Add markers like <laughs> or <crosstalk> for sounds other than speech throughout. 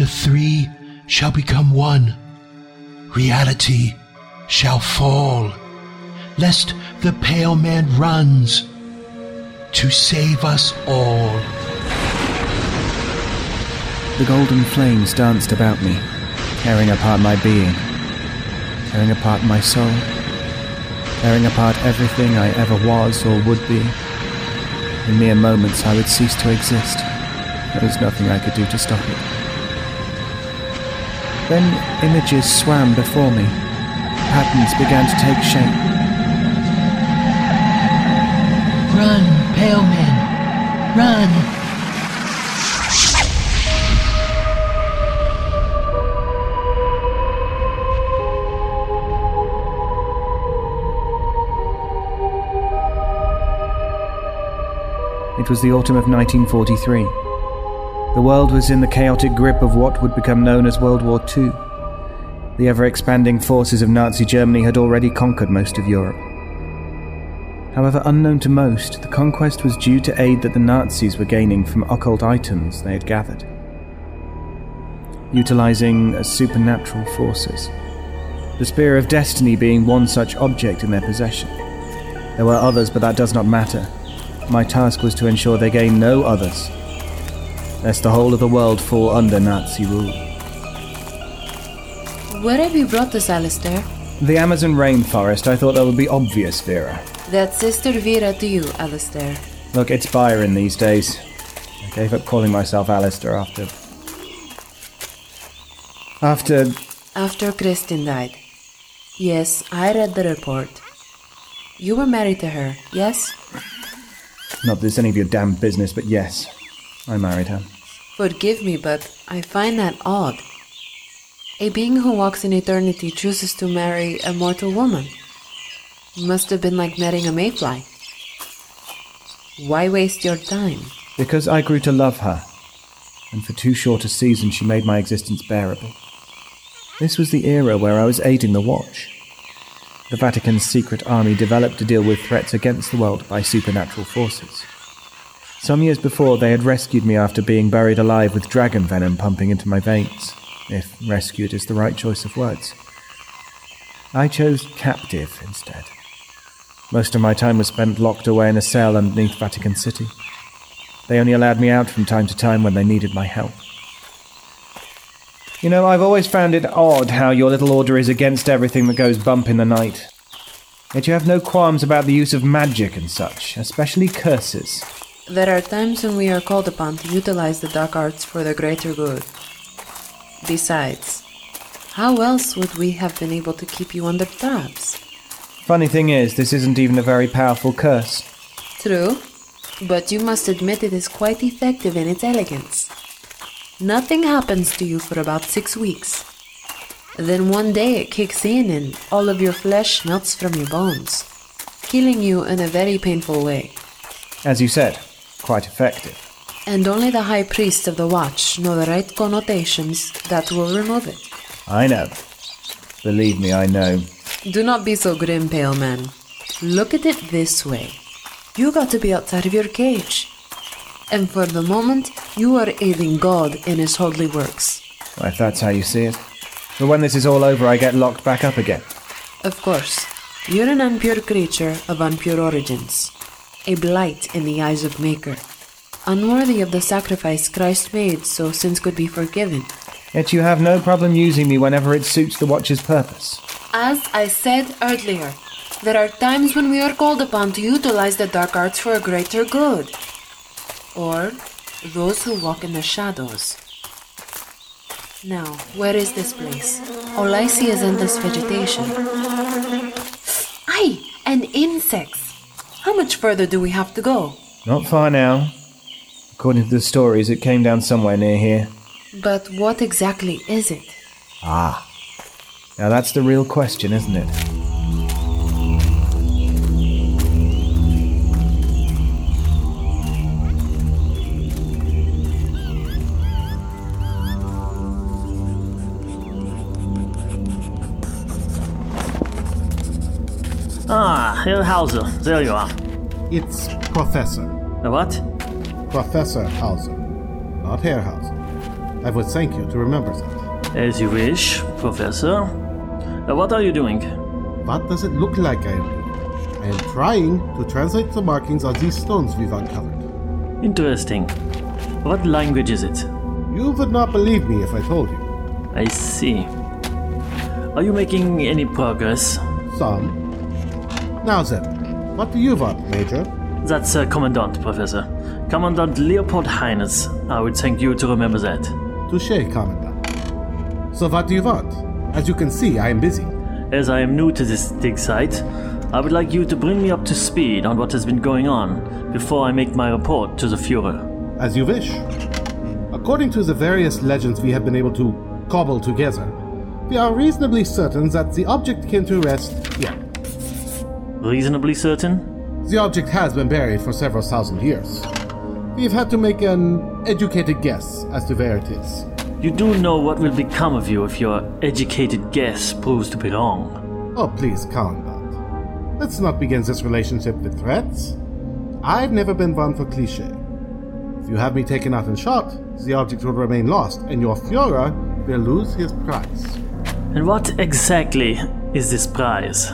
the three shall become one. Reality shall fall, lest the pale man runs to save us all. The golden flames danced about me, tearing apart my being, tearing apart my soul, tearing apart everything I ever was or would be. In mere moments, I would cease to exist. There was nothing I could do to stop it. Then images swam before me. Patterns began to take shape. Run, pale man, run! It was the autumn of 1943. The world was in the chaotic grip of what would become known as World War II. The ever expanding forces of Nazi Germany had already conquered most of Europe. However, unknown to most, the conquest was due to aid that the Nazis were gaining from occult items they had gathered. Utilizing supernatural forces. The Spear of Destiny being one such object in their possession. There were others, but that does not matter. My task was to ensure they gain no others, lest the whole of the world fall under Nazi rule. Where have you brought us, Alistair? The Amazon rainforest, I thought that would be obvious, Vera. That's Sister Vera to you, Alistair. Look, it's Byron these days. I gave up calling myself Alistair after. After. After Kristin died. Yes, I read the report. You were married to her, yes? Not that it's any of your damn business, but yes, I married her. Forgive me, but I find that odd. A being who walks in eternity chooses to marry a mortal woman. Must have been like marrying a mayfly. Why waste your time? Because I grew to love her, and for too short a season she made my existence bearable. This was the era where I was aiding the Watch. The Vatican's secret army developed to deal with threats against the world by supernatural forces. Some years before, they had rescued me after being buried alive with dragon venom pumping into my veins, if rescued is the right choice of words. I chose captive instead. Most of my time was spent locked away in a cell underneath Vatican City. They only allowed me out from time to time when they needed my help. You know, I've always found it odd how your little order is against everything that goes bump in the night. Yet you have no qualms about the use of magic and such, especially curses. There are times when we are called upon to utilize the dark arts for the greater good. Besides, how else would we have been able to keep you under traps? Funny thing is, this isn't even a very powerful curse. True, but you must admit it is quite effective in its elegance. Nothing happens to you for about six weeks. Then one day it kicks in and all of your flesh melts from your bones, killing you in a very painful way. As you said, quite effective. And only the high priests of the watch know the right connotations that will remove it. I know. Believe me, I know. Do not be so grim, pale man. Look at it this way. You got to be outside of your cage. And for the moment, you are aiding God in his holy works. Well, if that's how you see it. But when this is all over, I get locked back up again. Of course, you're an unpure creature of unpure origins, a blight in the eyes of Maker, unworthy of the sacrifice Christ made so sins could be forgiven. Yet you have no problem using me whenever it suits the Watch's purpose. As I said earlier, there are times when we are called upon to utilize the dark arts for a greater good. Or those who walk in the shadows. Now, where is this place? All I see is endless vegetation. Aye, and insects. How much further do we have to go? Not far now. According to the stories, it came down somewhere near here. But what exactly is it? Ah. Now that's the real question, isn't it? Ah, Hauser, there you are. It's Professor. The what? Professor Hauser. Not Herr Hauser. I would thank you to remember that. As you wish, Professor. Now, what are you doing? What does it look like I am doing? I am trying to translate the markings on these stones we've uncovered. Interesting. What language is it? You would not believe me if I told you. I see. Are you making any progress? Some. Now then, what do you want, Major? That's uh, Commandant, Professor. Commandant Leopold Heinze. I would thank you to remember that. Touche, Commandant. So what do you want? As you can see, I am busy. As I am new to this dig site, I would like you to bring me up to speed on what has been going on before I make my report to the Fuhrer. As you wish. According to the various legends we have been able to cobble together, we are reasonably certain that the object came to rest here. Reasonably certain? The object has been buried for several thousand years. We've had to make an educated guess as to where it is. You do know what will become of you if your educated guess proves to be wrong. Oh, please, Commandant. Let's not begin this relationship with threats. I've never been one for cliche. If you have me taken out and shot, the object will remain lost, and your Führer will lose his prize. And what exactly is this prize?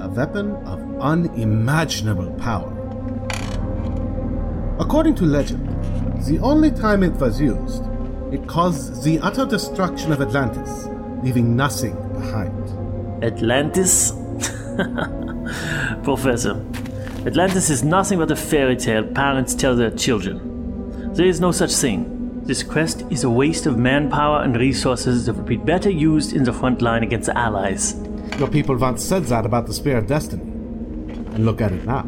A weapon of unimaginable power. According to legend, the only time it was used, it caused the utter destruction of Atlantis, leaving nothing behind. Atlantis? <laughs> Professor, Atlantis is nothing but a fairy tale parents tell their children. There is no such thing. This quest is a waste of manpower and resources that would be better used in the front line against the Allies. Your people once said that about the Spear of Destiny. And look at it now.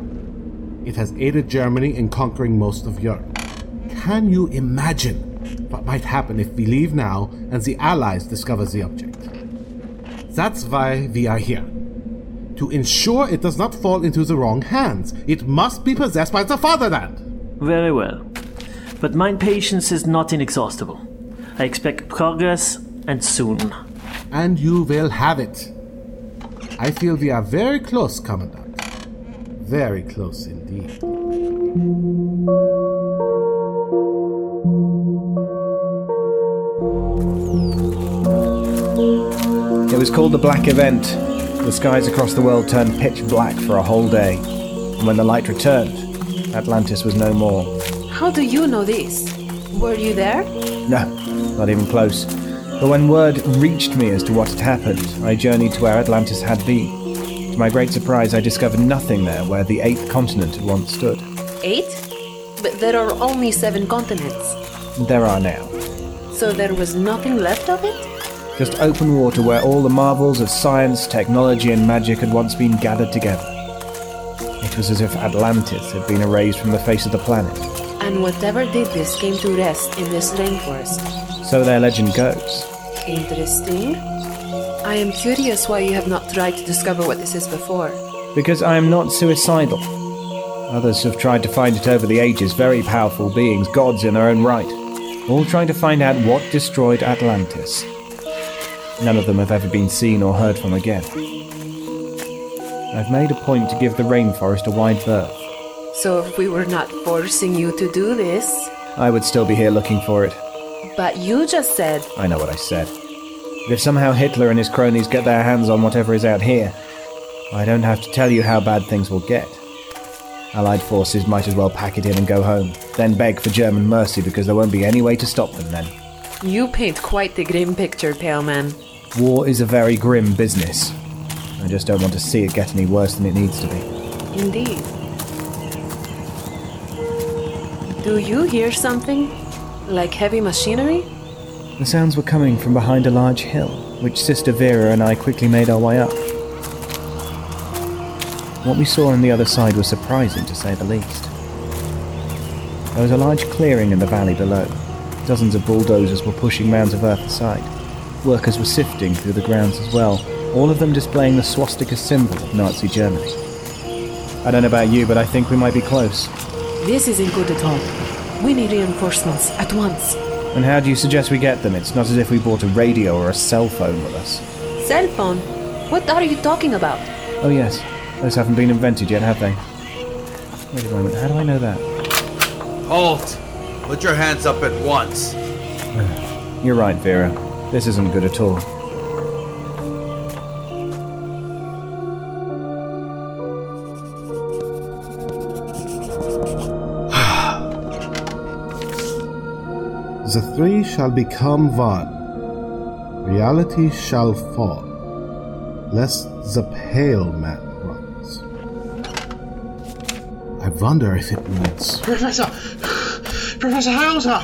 It has aided Germany in conquering most of Europe. Can you imagine what might happen if we leave now and the Allies discover the object? That's why we are here. To ensure it does not fall into the wrong hands. It must be possessed by the fatherland. Very well. But my patience is not inexhaustible. I expect progress and soon. And you will have it. I feel we are very close, Commandant. Very close indeed. It was called the Black Event. The skies across the world turned pitch black for a whole day. And when the light returned, Atlantis was no more. How do you know this? Were you there? No, not even close. But when word reached me as to what had happened, I journeyed to where Atlantis had been. To my great surprise, I discovered nothing there where the eighth continent had once stood. Eight? But there are only seven continents. There are now. So there was nothing left of it? Just open water where all the marvels of science, technology, and magic had once been gathered together. It was as if Atlantis had been erased from the face of the planet. And whatever did this came to rest in this rainforest. So their legend goes. Interesting. I am curious why you have not tried to discover what this is before. Because I am not suicidal. Others have tried to find it over the ages, very powerful beings, gods in their own right, all trying to find out what destroyed Atlantis. None of them have ever been seen or heard from again. I've made a point to give the rainforest a wide berth. So if we were not forcing you to do this. I would still be here looking for it. But you just said. I know what I said. But if somehow Hitler and his cronies get their hands on whatever is out here, I don't have to tell you how bad things will get. Allied forces might as well pack it in and go home, then beg for German mercy because there won't be any way to stop them then. You paint quite the grim picture, Pale Man. War is a very grim business. I just don't want to see it get any worse than it needs to be. Indeed. Do you hear something? Like heavy machinery? The sounds were coming from behind a large hill, which Sister Vera and I quickly made our way up. What we saw on the other side was surprising, to say the least. There was a large clearing in the valley below. Dozens of bulldozers were pushing mounds of earth aside. Workers were sifting through the grounds as well, all of them displaying the swastika symbol of Nazi Germany. I don't know about you, but I think we might be close. This isn't good at all. We need reinforcements at once. And how do you suggest we get them? It's not as if we brought a radio or a cell phone with us. Cell phone? What are you talking about? Oh, yes. Those haven't been invented yet, have they? Wait a moment, how do I know that? Halt! Put your hands up at once. You're right, Vera. This isn't good at all. The three shall become one. Reality shall fall, lest the pale man runs. I wonder if it means. Professor! Professor Hauser!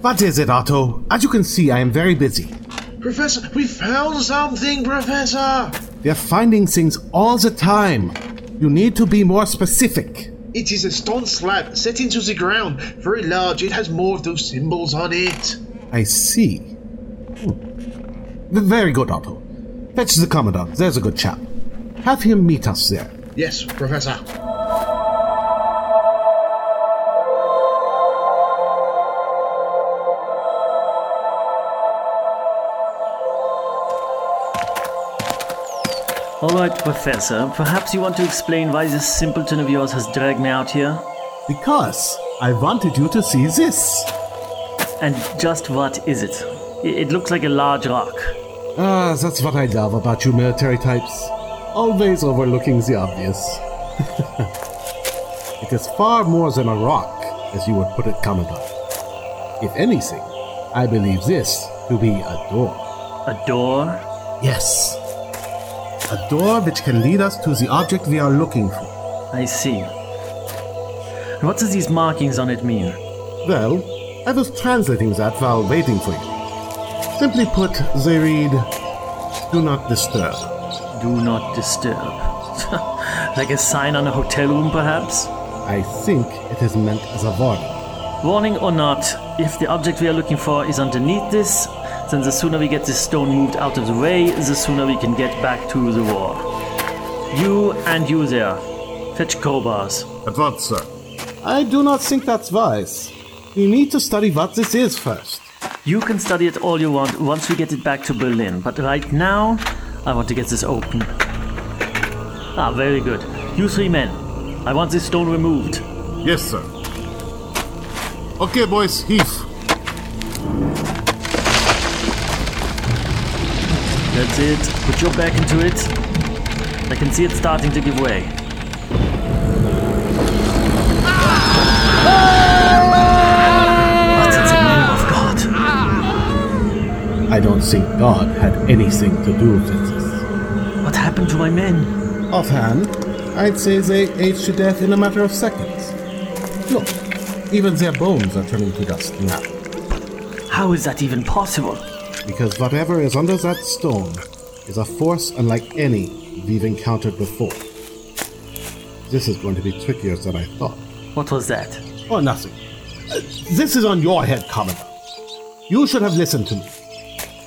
What is it, Otto? As you can see, I am very busy. Professor, we found something, Professor! We are finding things all the time. You need to be more specific. It is a stone slab set into the ground, very large. It has more of those symbols on it. I see. Hmm. Very good, Otto. Fetch the Commandant. There's a good chap. Have him meet us there. Yes, Professor. All right, Professor. Perhaps you want to explain why this simpleton of yours has dragged me out here? Because I wanted you to see this. And just what is it? It looks like a large rock. Ah, that's what I love about you military types. Always overlooking the obvious. <laughs> it is far more than a rock, as you would put it, Commandant. If anything, I believe this to be a door. A door? Yes. A door which can lead us to the object we are looking for. I see. And what does these markings on it mean? Well, I was translating that while waiting for you. Simply put, they read, Do not disturb. Do not disturb. <laughs> like a sign on a hotel room, perhaps? I think it is meant as a warning. Warning or not, if the object we are looking for is underneath this, then the sooner we get this stone moved out of the way, the sooner we can get back to the war. You and you there, fetch crowbars. At once, sir. I do not think that's wise. We need to study what this is first. You can study it all you want once we get it back to Berlin, but right now, I want to get this open. Ah, very good. You three men, I want this stone removed. Yes, sir. Okay, boys, heave. That's it. Put your back into it. I can see it starting to give way. What in the name of God? I don't think God had anything to do with this. What happened to my men? Offhand, I'd say they aged to death in a matter of seconds. Look, even their bones are turning to dust now. How is that even possible? Because whatever is under that stone is a force unlike any we've encountered before. This is going to be trickier than I thought. What was that? Oh, nothing. Uh, this is on your head, Commodore. You should have listened to me.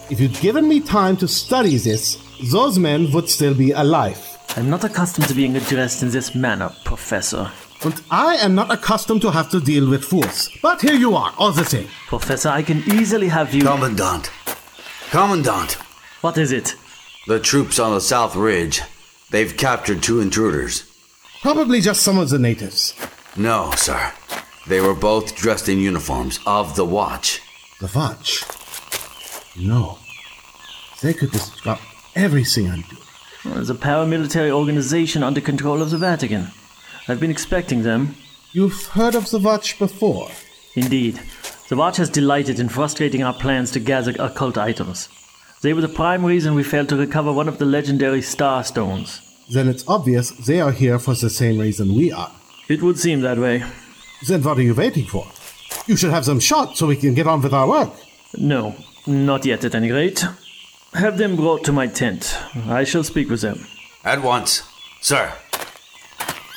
If you'd given me time to study this, those men would still be alive. I'm not accustomed to being addressed in this manner, Professor. And I am not accustomed to have to deal with fools. But here you are, all the same. Professor, I can easily have you. Commandant. Commandant. What is it? The troops on the South Ridge. They've captured two intruders. Probably just some of the natives. No, sir. They were both dressed in uniforms of the Watch. The Watch. No. They could disrupt everything I'm doing. There's a paramilitary organization under control of the Vatican. I've been expecting them. You've heard of the Watch before. Indeed. The Watch has delighted in frustrating our plans to gather occult items. They were the prime reason we failed to recover one of the legendary Star Stones. Then it's obvious they are here for the same reason we are. It would seem that way. Then what are you waiting for? You should have them shot so we can get on with our work. No, not yet at any rate. Have them brought to my tent. I shall speak with them. At once. Sir.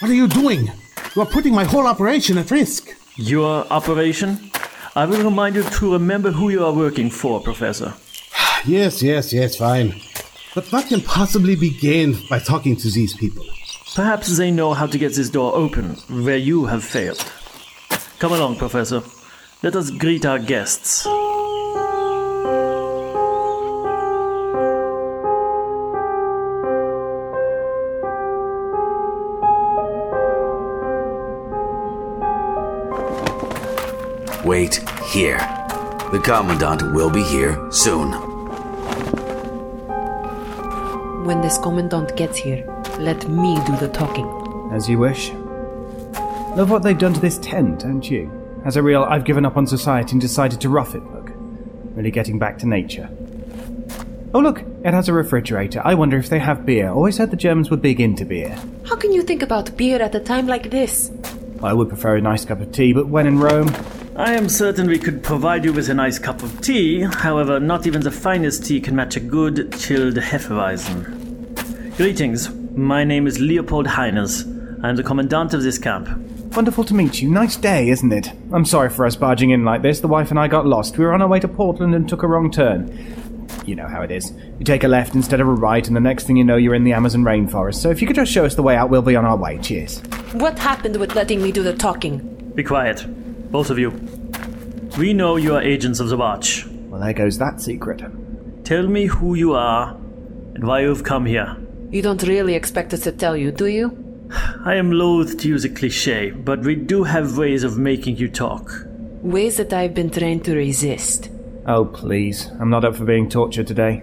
What are you doing? You are putting my whole operation at risk. Your operation? I will remind you to remember who you are working for, Professor. Yes, yes, yes, fine. But what can possibly be gained by talking to these people? Perhaps they know how to get this door open, where you have failed. Come along, Professor. Let us greet our guests. Wait here. The Commandant will be here soon. When this commandant gets here, let me do the talking. As you wish. Love what they've done to this tent, don't you? Has a real I've given up on society and decided to rough it look. Really getting back to nature. Oh, look, it has a refrigerator. I wonder if they have beer. Always heard the Germans were big into beer. How can you think about beer at a time like this? I would prefer a nice cup of tea, but when in Rome, I am certain we could provide you with a nice cup of tea. However, not even the finest tea can match a good, chilled Hefeweizen. Greetings. My name is Leopold Heinze. I am the commandant of this camp. Wonderful to meet you. Nice day, isn't it? I'm sorry for us barging in like this. The wife and I got lost. We were on our way to Portland and took a wrong turn. You know how it is. You take a left instead of a right, and the next thing you know, you're in the Amazon rainforest. So if you could just show us the way out, we'll be on our way. Cheers. What happened with letting me do the talking? Be quiet, both of you. We know you are agents of the Watch. Well, there goes that secret. Tell me who you are and why you've come here. You don't really expect us to tell you, do you? <sighs> I am loath to use a cliche, but we do have ways of making you talk. Ways that I've been trained to resist. Oh, please. I'm not up for being tortured today.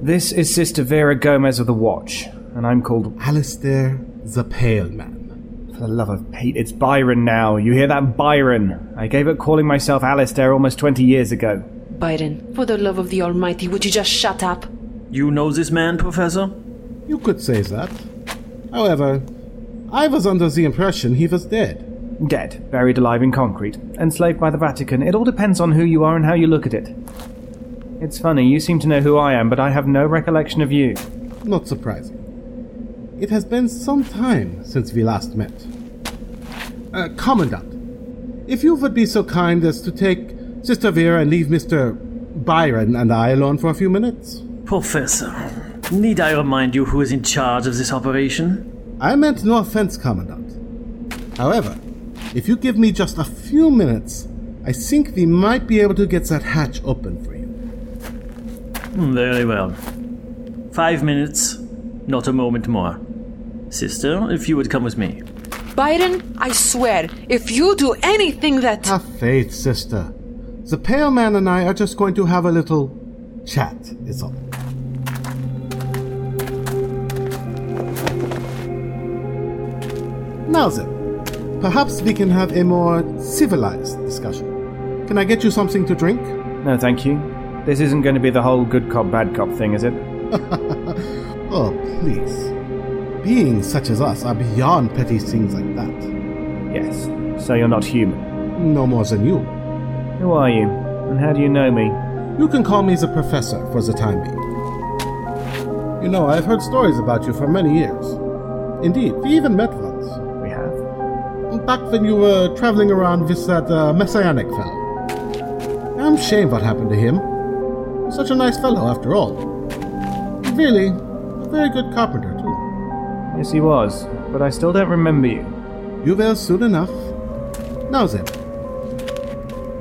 This is Sister Vera Gomez of the Watch, and I'm called. Alistair the Pale Man. For the love of Pete, it's Byron now. You hear that, Byron? I gave up calling myself Alistair almost 20 years ago. Byron, for the love of the Almighty, would you just shut up? You know this man, Professor? You could say that. However, I was under the impression he was dead. Dead, buried alive in concrete, enslaved by the Vatican. It all depends on who you are and how you look at it. It's funny, you seem to know who I am, but I have no recollection of you. Not surprising. It has been some time since we last met. Uh, Commandant, if you would be so kind as to take Sister Vera and leave Mr. Byron and I alone for a few minutes. Professor, need I remind you who is in charge of this operation? I meant no offense, Commandant. However, if you give me just a few minutes, I think we might be able to get that hatch open for you. Hmm, Very well. Five minutes, not a moment more. Sister, if you would come with me. Byron, I swear, if you do anything that. Have faith, sister. The Pale Man and I are just going to have a little chat, is all. Now then, perhaps we can have a more civilized discussion. Can I get you something to drink? No, thank you. This isn't going to be the whole good cop, bad cop thing, is it? <laughs> Oh, please. Beings such as us are beyond petty things like that. Yes. So you're not human. No more than you. Who are you? And how do you know me? You can call me the Professor for the time being. You know, I've heard stories about you for many years. Indeed, we even met once. We have. Back when you were traveling around with that uh, messianic fellow. I'm ashamed what happened to him. Such a nice fellow, after all. Really, a very good carpenter, too. Yes, he was. But I still don't remember you. You will soon enough. Now then,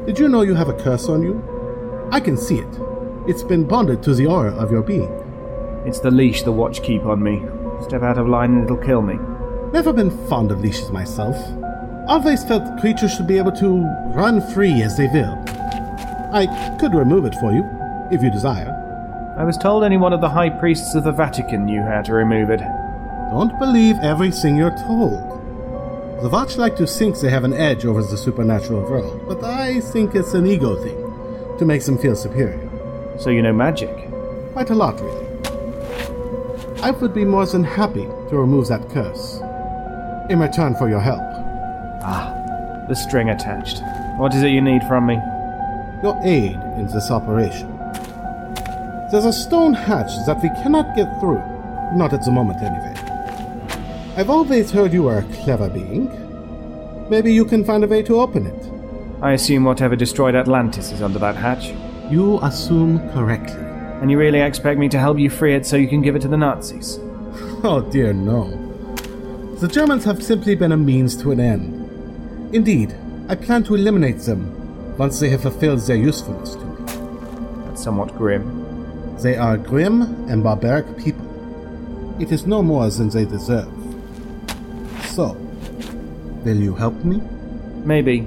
did you know you have a curse on you? I can see it. It's been bonded to the aura of your being. It's the leash the watch keep on me. Step out of line and it'll kill me. Never been fond of leashes myself. Always felt creatures should be able to run free as they will. I could remove it for you, if you desire. I was told only one of the high priests of the Vatican knew how to remove it. Don't believe everything you're told. The Watch like to think they have an edge over the supernatural world, but I think it's an ego thing, to make them feel superior. So you know magic. Quite a lot, really. I would be more than happy to remove that curse. In return for your help. Ah, the string attached. What is it you need from me? Your aid in this operation. There's a stone hatch that we cannot get through. Not at the moment, anyway. I've always heard you are a clever being. Maybe you can find a way to open it. I assume whatever destroyed Atlantis is under that hatch. You assume correctly. And you really expect me to help you free it so you can give it to the Nazis? <laughs> Oh dear, no. The Germans have simply been a means to an end. Indeed, I plan to eliminate them once they have fulfilled their usefulness to me. That's somewhat grim. They are grim and barbaric people. It is no more than they deserve. So, will you help me? Maybe.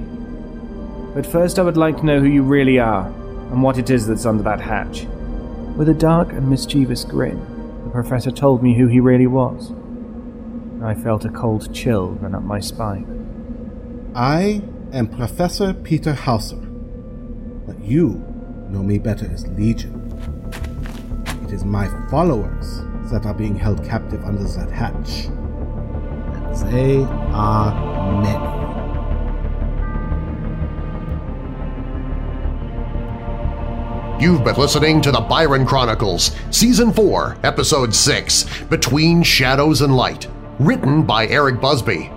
But first, I would like to know who you really are and what it is that's under that hatch. With a dark and mischievous grin, the professor told me who he really was. I felt a cold chill run up my spine. I am Professor Peter Hauser, but you know me better as Legion. It is my followers that are being held captive under that hatch. You've been listening to the Byron Chronicles, Season 4, Episode 6, Between Shadows and Light, written by Eric Busby.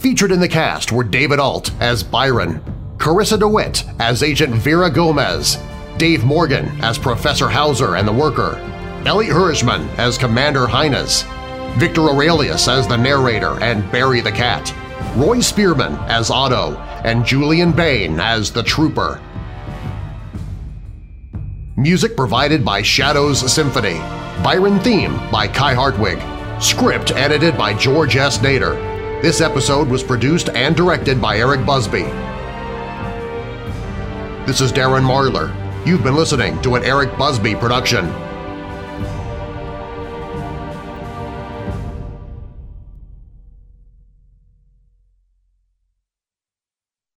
Featured in the cast were David Ault as Byron, Carissa DeWhitt as Agent Vera Gomez, Dave Morgan as Professor Hauser and the Worker, Elie Hirschman as Commander Heinze, Viktor Aurelius as the narrator and Berry the Cat, Roy Spearman as Otto, and Julian Bane as the Trooper. Music provided by Shadow's Symphony. Byron theme by Kai Hartwig. Script edited by George S. Nader. This episode was produced and directed by Eric Busby. This is Darren Marlar. You've been listening to an Eric Busby production.